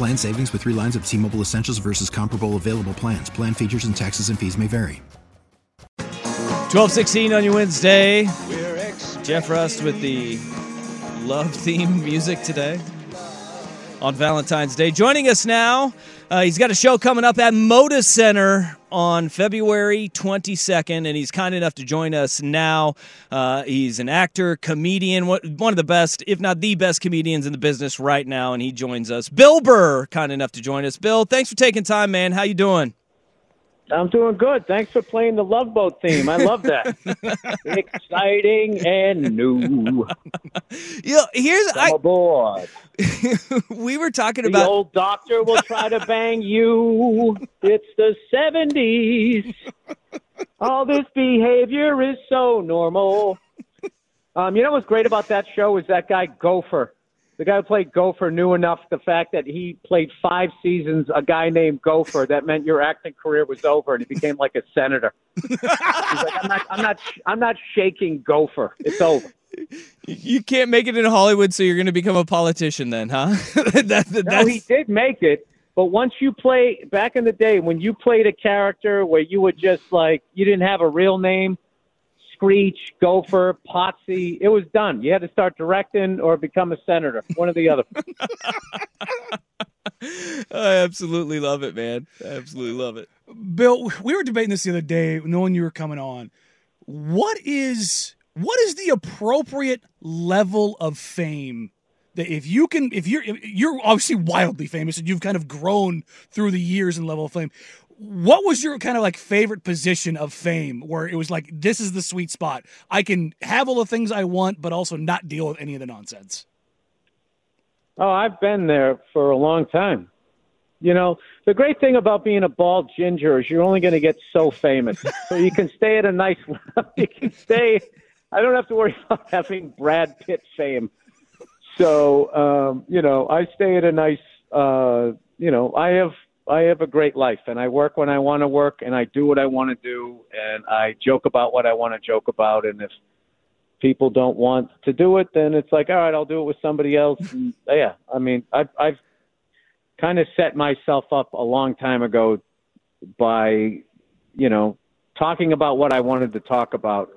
Plan savings with three lines of T Mobile Essentials versus comparable available plans. Plan features and taxes and fees may vary. 1216 on your Wednesday. Jeff Rust with the love theme music today on Valentine's Day. Joining us now, uh, he's got a show coming up at Moda Center on February 22nd, and he's kind enough to join us now. Uh, he's an actor, comedian, one of the best, if not the best comedians in the business right now, and he joins us. Bill Burr, kind enough to join us. Bill, thanks for taking time, man. How you doing? I'm doing good. Thanks for playing the Love Boat theme. I love that. Exciting and new. Yeah, here's Come I, aboard. we were talking about The about old doctor will try to bang you. It's the 70s. All this behavior is so normal. Um, you know what's great about that show is that guy Gopher. The guy who played Gopher knew enough the fact that he played five seasons a guy named Gopher. That meant your acting career was over, and he became like a senator. He's like, I'm not, I'm not, I'm not shaking Gopher. It's over. you can't make it in Hollywood, so you're going to become a politician then, huh? that, that- No, he did make it. But once you play back in the day when you played a character where you were just like you didn't have a real name, Screech, Gopher, Potsy, it was done. You had to start directing or become a senator, one or the other. I absolutely love it, man. I absolutely love it. Bill, we were debating this the other day, knowing you were coming on. What is what is the appropriate level of fame that if you can, if you're if you're obviously wildly famous and you've kind of grown through the years in level of fame. What was your kind of like favorite position of fame where it was like this is the sweet spot? I can have all the things I want, but also not deal with any of the nonsense. Oh, I've been there for a long time. You know, the great thing about being a bald ginger is you're only going to get so famous. so you can stay at a nice, you can stay, I don't have to worry about having Brad Pitt fame. So, um, you know, I stay at a nice, uh, you know, I have, I have a great life and I work when I want to work and I do what I want to do and I joke about what I want to joke about. And if people don't want to do it, then it's like, all right, I'll do it with somebody else. And, yeah, I mean, I've, I've kind of set myself up a long time ago by, you know, talking about what I wanted to talk about.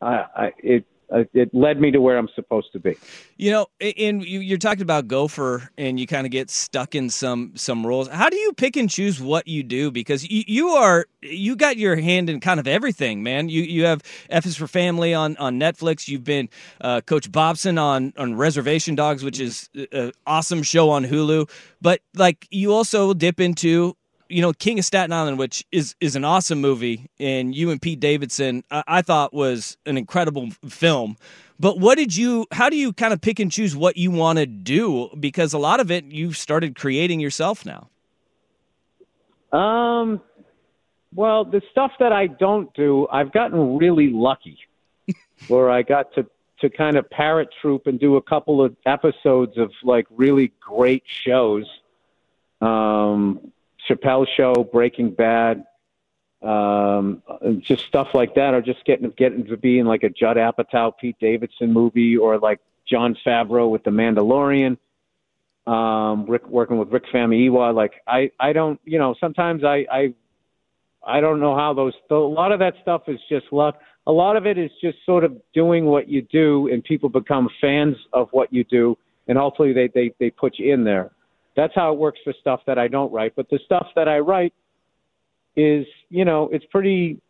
I, I, it, it led me to where I'm supposed to be. You know, and you, you're talking about Gopher, and you kind of get stuck in some some roles. How do you pick and choose what you do? Because you, you are you got your hand in kind of everything, man. You you have F is for Family on on Netflix. You've been uh, Coach Bobson on on Reservation Dogs, which is an awesome show on Hulu. But like you also dip into you know King of Staten Island, which is is an awesome movie, and you and Pete Davidson, I, I thought was an incredible film. But what did you? How do you kind of pick and choose what you want to do? Because a lot of it you've started creating yourself now. Um, well, the stuff that I don't do, I've gotten really lucky, where I got to to kind of parrot troop and do a couple of episodes of like really great shows. Um, Chappelle Show, Breaking Bad, um, just stuff like that, or just getting getting to be in like a Judd Apatow, Pete Davidson movie, or like Jon Favreau with The Mandalorian. Um, Rick working with Rick Famuyiwa. Like I, I don't, you know, sometimes I, I, I don't know how those. A lot of that stuff is just luck. A lot of it is just sort of doing what you do, and people become fans of what you do, and hopefully they they they put you in there. That's how it works for stuff that I don't write. But the stuff that I write is, you know, it's pretty.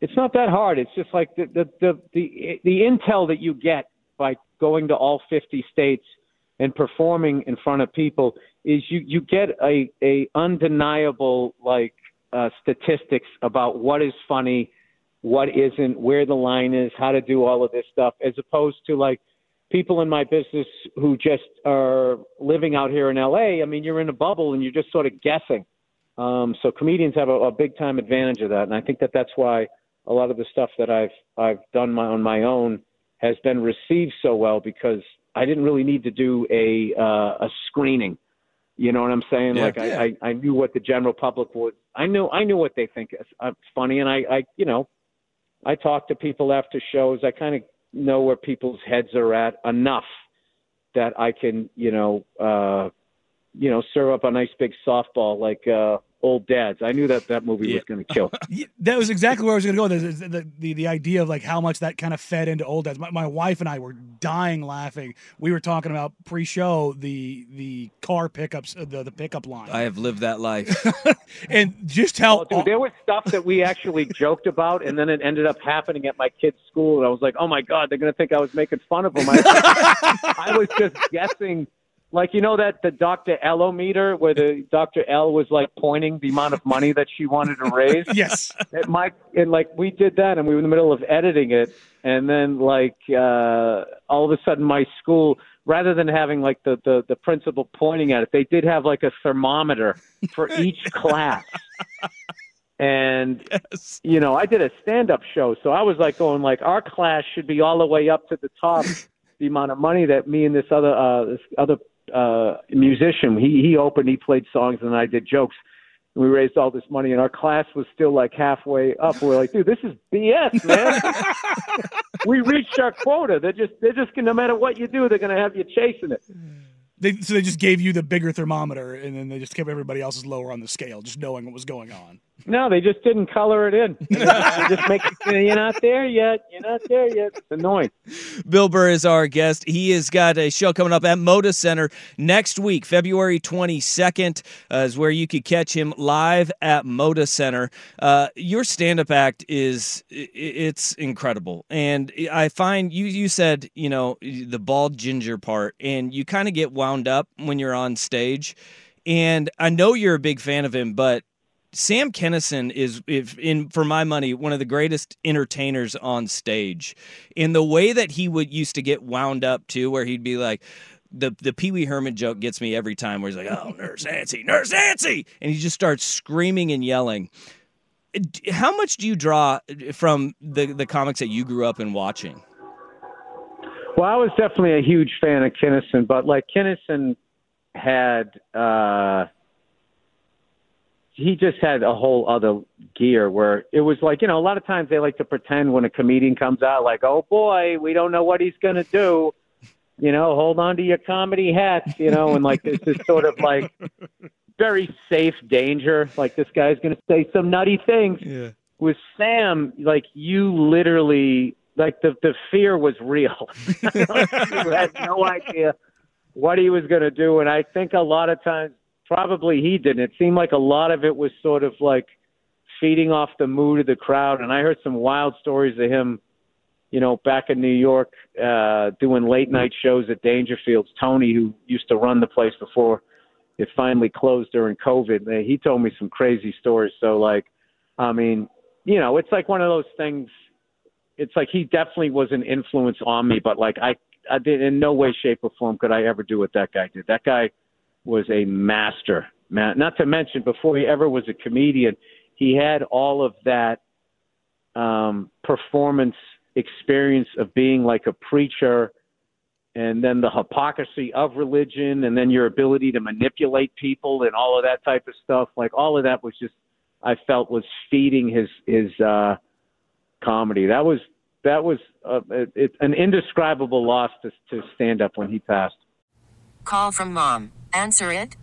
It's not that hard. It's just like the the the the, the intel that you get by going to all 50 states and performing in front of people is you you get a a undeniable like uh, statistics about what is funny, what isn't, where the line is, how to do all of this stuff, as opposed to like people in my business who just are living out here in LA. I mean, you're in a bubble and you're just sort of guessing. Um, so comedians have a, a big time advantage of that, and I think that that's why a lot of the stuff that I've I've done my, on my own has been received so well because I didn't really need to do a uh, a screening. You know what I'm saying? Yeah, like yeah. I, I I knew what the general public would. I knew I knew what they think is uh, funny, and I I you know I talk to people after shows. I kind of know where people's heads are at enough that I can you know uh you know serve up a nice big softball like uh old dads. I knew that that movie Yeah. was going to kill. That was exactly where I was going to go. The, the, the, the idea of like how much that kind of fed into old dads. My, my wife and I were dying laughing. We were talking about pre-show the the car pickups, uh, the the pickup line, I have lived that life. and just how Oh, dude, there was stuff that we actually joked about, and then it ended up happening at my kid's school, and I was like, "Oh my god, they're gonna think I was making fun of them." I, I was just guessing, like you know that the Dr. L meter, where the Dr. L was like pointing the amount of money that she wanted to raise. yes, And my and like we did that, and we were in the middle of editing it, and then like uh, all of a sudden, my school, rather than having like the the the principal pointing at it, they did have like a thermometer for each class. And yes. you know, I did a stand-up show, so I was like going like our class should be all the way up to the top. the amount of money that me and this other uh, this other uh, musician he he opened, he played songs, and I did jokes. And we raised all this money, and our class was still like halfway up. We're like, dude, this is BS, man. we reached our quota. They're just they're just going no matter what you do, they're gonna have you chasing it. They, so they just gave you the bigger thermometer, and then they just kept everybody else's lower on the scale, just knowing what was going on. No, they just didn't color it in. They just make you you're not there yet. You're not there yet. It's annoying. Bill Burr is our guest. He has got a show coming up at Moda Center next week, February 22nd, uh, is where you could catch him live at Moda Center. Uh, your stand-up act is i- i- it's incredible, and I find you you said you know the bald ginger part, and you kind of get wound up when you're on stage. And I know you're a big fan of him, but Sam Kinison is, if in for my money, one of the greatest entertainers on stage. In the way that he would used to get wound up too, where he'd be like, the the Pee Wee Herman joke gets me every time, where he's like, "Oh, Nurse Nancy, Nurse Nancy," and he just starts screaming and yelling. How much do you draw from the the comics that you grew up in watching? Well, I was definitely a huge fan of Kinison, but like Kinison had, uh, he just had a whole other gear where it was like, you know, a lot of times they like to pretend when a comedian comes out, like, oh boy, we don't know what he's going to do. You know, hold on to your comedy hats, you know, and like this is sort of like very safe danger. Like this guy's going to say some nutty things Yeah. with Sam, like you literally, like the the fear was real. You had no idea what he was going to do, and I think a lot of times, probably he didn't. It seemed like a lot of it was sort of like feeding off the mood of the crowd, and I heard some wild stories of him. You know, back in New York, uh, doing late night shows at Dangerfield's. Tony, who used to run the place before it finally closed during COVID, he told me some crazy stories. So, like, I mean, you know, it's like one of those things. It's like he definitely was an influence on me, but like I, I did in no way, shape, or form could I ever do what that guy did. That guy was a master, man. Not to mention, before he ever was a comedian, he had all of that um, performance experience of being like a preacher, and then the hypocrisy of religion, and then your ability to manipulate people and all of that type of stuff. Like all of that was just I felt was feeding his his uh, comedy. That was that was uh, it, it's an indescribable loss to to stand up when he passed. Call from mom. Answer it.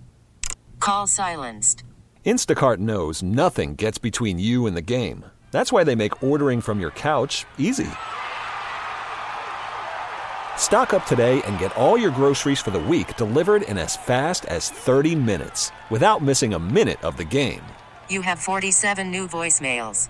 Call silenced. Instacart knows nothing gets between you and the game. That's why they make ordering from your couch easy. Stock up today and get all your groceries for the week delivered in as fast as 30 minutes without missing a minute of the game. You have 47 new voicemails.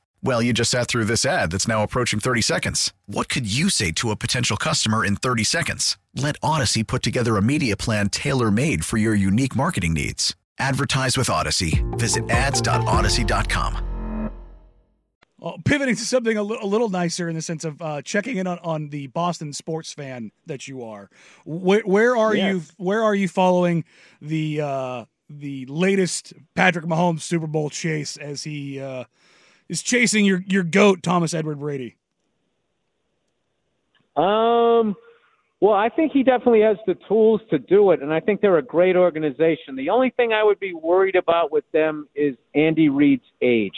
Well, you just sat through this ad that's now approaching 30 seconds. What could you say to a potential customer in 30 seconds? Let Audacy put together a media plan tailor made for your unique marketing needs. Advertise with Audacy. Visit ads.audacy.com. Uh, pivoting to something a, li- a little nicer in the sense of uh, checking in on, on the Boston sports fan that you are. Where, where are Yes. you? Where are you following the uh, the latest Patrick Mahomes Super Bowl chase as he uh, is chasing your your goat Thomas Edward Brady? Um, well, I think he definitely has the tools to do it, and I think they're a great organization. The only thing I would be worried about with them is Andy Reid's age.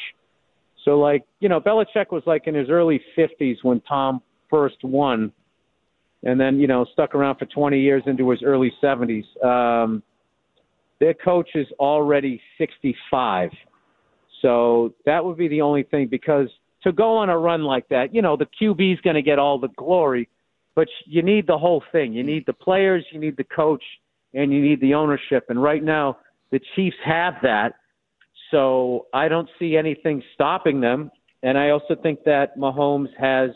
So, like, you know, Belichick was like in his early 50s when Tom first won, and then, you know, stuck around for 20 years into his early 70s. Um, their coach is already 65. So that would be the only thing because to go on a run like that, you know, the QB is going to get all the glory, but you need the whole thing. You need the players, you need the coach, and you need the ownership. And right now, the Chiefs have that. So I don't see anything stopping them. And I also think that Mahomes has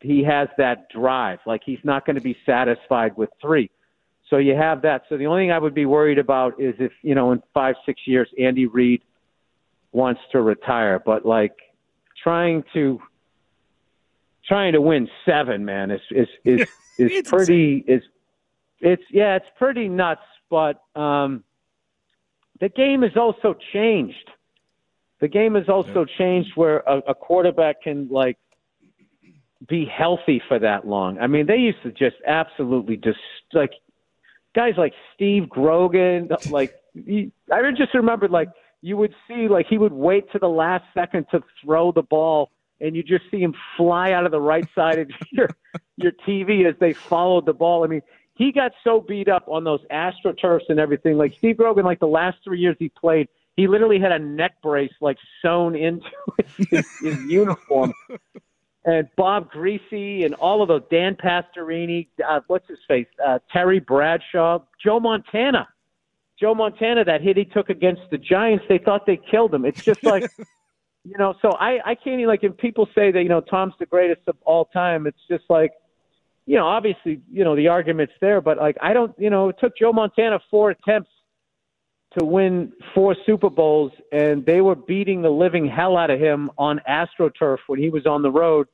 he has that drive. Like he's not going to be satisfied with three. So you have that. So the only thing I would be worried about is if, you know, in five, six years Andy Reid wants to retire. But like trying to trying to win seven, man, is is is, is It's pretty is it's yeah, it's pretty nuts, but um the game has also changed. The game has also changed where a, a quarterback can like be healthy for that long. I mean, they used to just absolutely just like guys like Steve Grogan, like I just remembered like you would see like he would wait to the last second to throw the ball and you just see him fly out of the right side of your your TV as they followed the ball. I mean, he got so beat up on those astroturfs and everything. Like Steve Grogan, like the last three years he played, he literally had a neck brace like sewn into his, his uniform. And Bob Griese and all of those, Dan Pastorini, uh, what's his face, uh, Terry Bradshaw, Joe Montana. Joe Montana, that hit he took against the Giants, they thought they killed him. It's just like, you know, so I, I can't even, like, if people say that, you know, Tom's the greatest of all time, it's just like, you know, obviously, you know, the argument's there, but like, I don't, you know, it took Joe Montana four attempts to win four Super Bowls, and they were beating the living hell out of him on AstroTurf when he was on the road.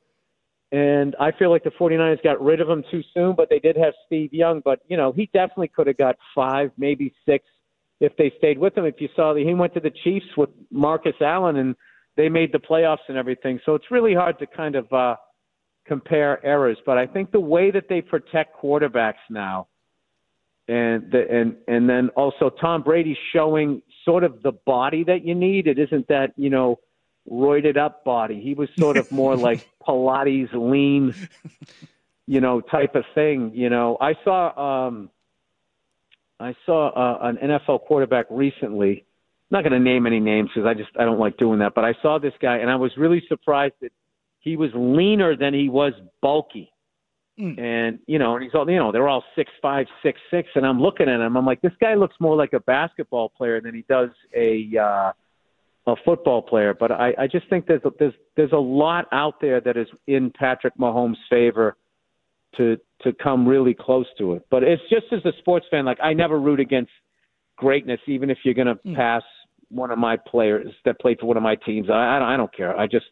And I feel like the 49ers got rid of him too soon, but they did have Steve Young. But, you know, he definitely could have got five, maybe six if they stayed with him. If you saw that he went to the Chiefs with Marcus Allen and they made the playoffs and everything. So it's really hard to kind of uh, compare errors. But I think the way that they protect quarterbacks now, and the, and and then also Tom Brady showing sort of the body that you need. It isn't that you know roided up body. He was sort of more like Pilates lean, you know, type of thing. You know, I saw um, I saw uh, an NFL quarterback recently. I'm not going to name any names because I just I don't like doing that. But I saw this guy and I was really surprised that he was leaner than he was bulky. And you know, and he's all you know, they're all six five, six six, and I'm looking at him. I'm like, this guy looks more like a basketball player than he does a uh, a football player. But I, I just think there's a, there's there's a lot out there that is in Patrick Mahomes' favor to to come really close to it. But it's just as a sports fan, like I never root against greatness, even if you're going to pass one of my players that played for one of my teams. I, I, don't, I don't care. I just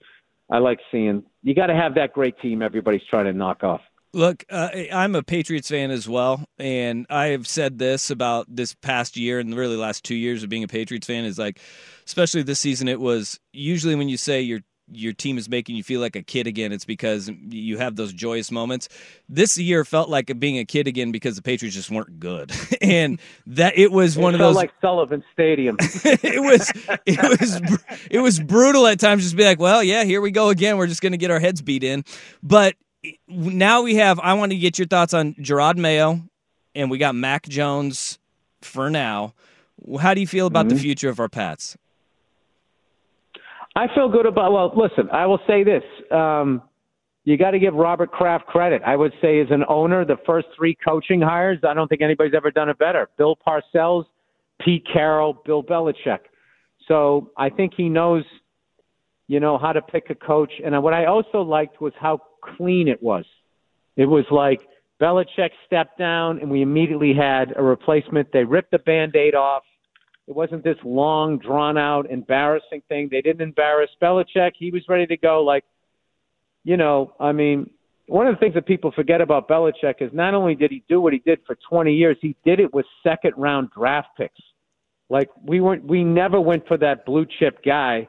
I like seeing you got to have that great team everybody's trying to knock off. Look, uh, I'm a Patriots fan as well, and I have said this about this past year and really last two years of being a Patriots fan is like, especially this season, it was usually when you say your your team is making you feel like a kid again, it's because you have those joyous moments. This year felt like being a kid again because the Patriots just weren't good, and that it was it one of those like Sullivan Stadium. it was it was it was brutal at times. Just be like, well, yeah, here we go again. We're just going to get our heads beat in, but now we have. I want to get your thoughts on Jerod Mayo, and we got Mac Jones for now. How do you feel about mm-hmm. the future of our Pats? I feel good about. Well, listen, I will say this. Um, you got to give Robert Kraft credit. I would say, as an owner, the first three coaching hires, I don't think anybody's ever done it better. Bill Parcells, Pete Carroll, Bill Belichick. So I think he knows, you know, how to pick a coach. And what I also liked was how clean it was. It was like Belichick stepped down, and we immediately had a replacement. They ripped the band aid off. It wasn't this long, drawn out, embarrassing thing. They didn't embarrass Belichick. He was ready to go. Like, you know, I mean, one of the things that people forget about Belichick is not only did he do what he did for 20 years, he did it with second round draft picks. Like we weren't, we never went for that blue chip guy,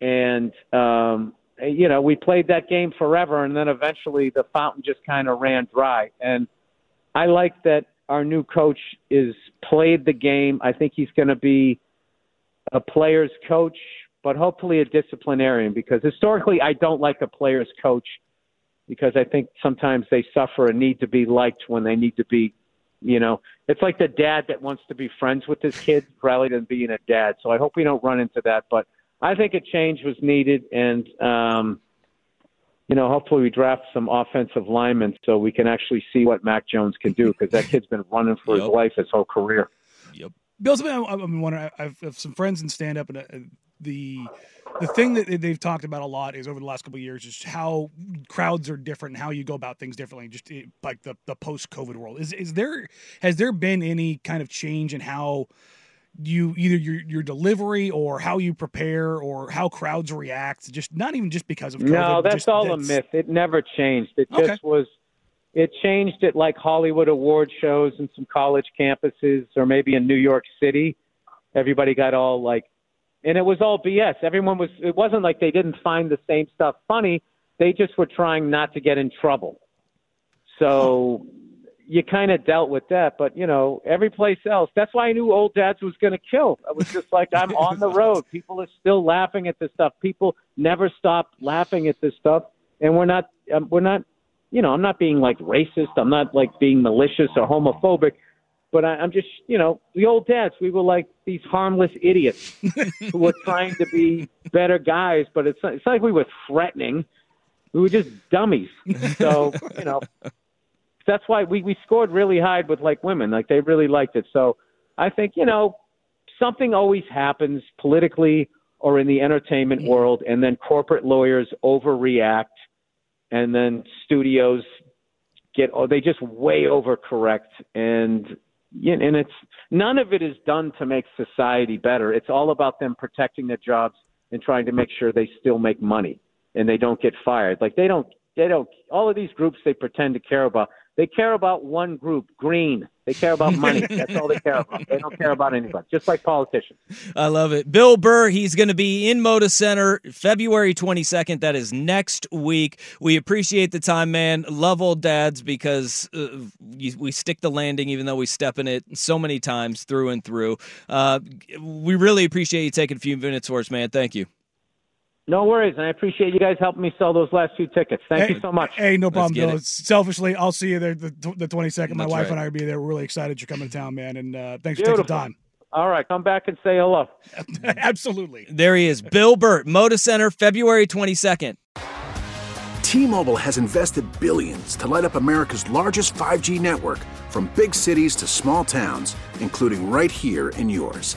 and um, you know, we played that game forever, and then eventually the fountain just kind of ran dry. And I like that our new coach is played the game. I think he's going to be a player's coach, but hopefully a disciplinarian because historically I don't like a player's coach because I think sometimes they suffer a need to be liked when they need to be, you know, it's like the dad that wants to be friends with his kid rather than being a dad. So I hope we don't run into that, but I think a change was needed and um you know, hopefully we draft some offensive linemen so we can actually see what Mac Jones can do because that kid's been running for yep. his life his whole career. Yep. Bill, something I'm wondering. I have some friends in stand up, and uh, the the thing that they've talked about a lot is over the last couple of years is how crowds are different and how you go about things differently. Just eh, like the the post COVID world. Is is there has there been any kind of change in how you either your your delivery or how you prepare or how crowds react just not even just because of COVID, no that's just, all that's... a myth. It never changed. It okay. just was it changed at like hollywood award shows and some college campuses or maybe in new york city. Everybody got all like and it was all bs everyone was it wasn't like they didn't find the same stuff funny. They just were trying not to get in trouble. So you kind of dealt with that. But you know, every place else. That's why I knew Old Dads was going to kill. I was just like, I'm on the road. People are still laughing at this stuff. People never stop laughing at this stuff, and we're not. Um, we're not. You know, I'm not being like racist. I'm not like being malicious or homophobic. But I, I'm just, you know, the old dads. We were like these harmless idiots who were trying to be better guys. But it's it's not like we were threatening. We were just dummies. So you know, that's why we we scored really high with like women, like they really liked it. So I think you know something always happens politically or in the entertainment world, and then corporate lawyers overreact, and then studios get oh they just way overcorrect, and and it's none of it is done to make society better. It's all about them protecting their jobs and trying to make sure they still make money and they don't get fired. Like they don't they don't all of these groups they pretend to care about they care about one group, green. They care about money. That's all they care about. They don't care about anybody, just like politicians. I love it. Bill Burr, he's going to be in Moda Center February 22nd. That is next week. We appreciate the time, man. Love old dads because uh, we stick the landing even though we step in it so many times through and through. Uh, we really appreciate you taking a few minutes for us, man. Thank you. No worries, and I appreciate you guys helping me sell those last few tickets. Thank hey, you so much. Hey, no problem, Bill. Selfishly, I'll see you there the, the 22nd. My That's wife right. and I will be there. We're really excited you're coming to town, man, and uh, thanks Beautiful. for taking time. All right, come back and say hello. Absolutely. There he is, Bill Burr, Moda Center, February 22nd. T-Mobile has invested billions to light up America's largest 5G network from big cities to small towns, including right here in yours.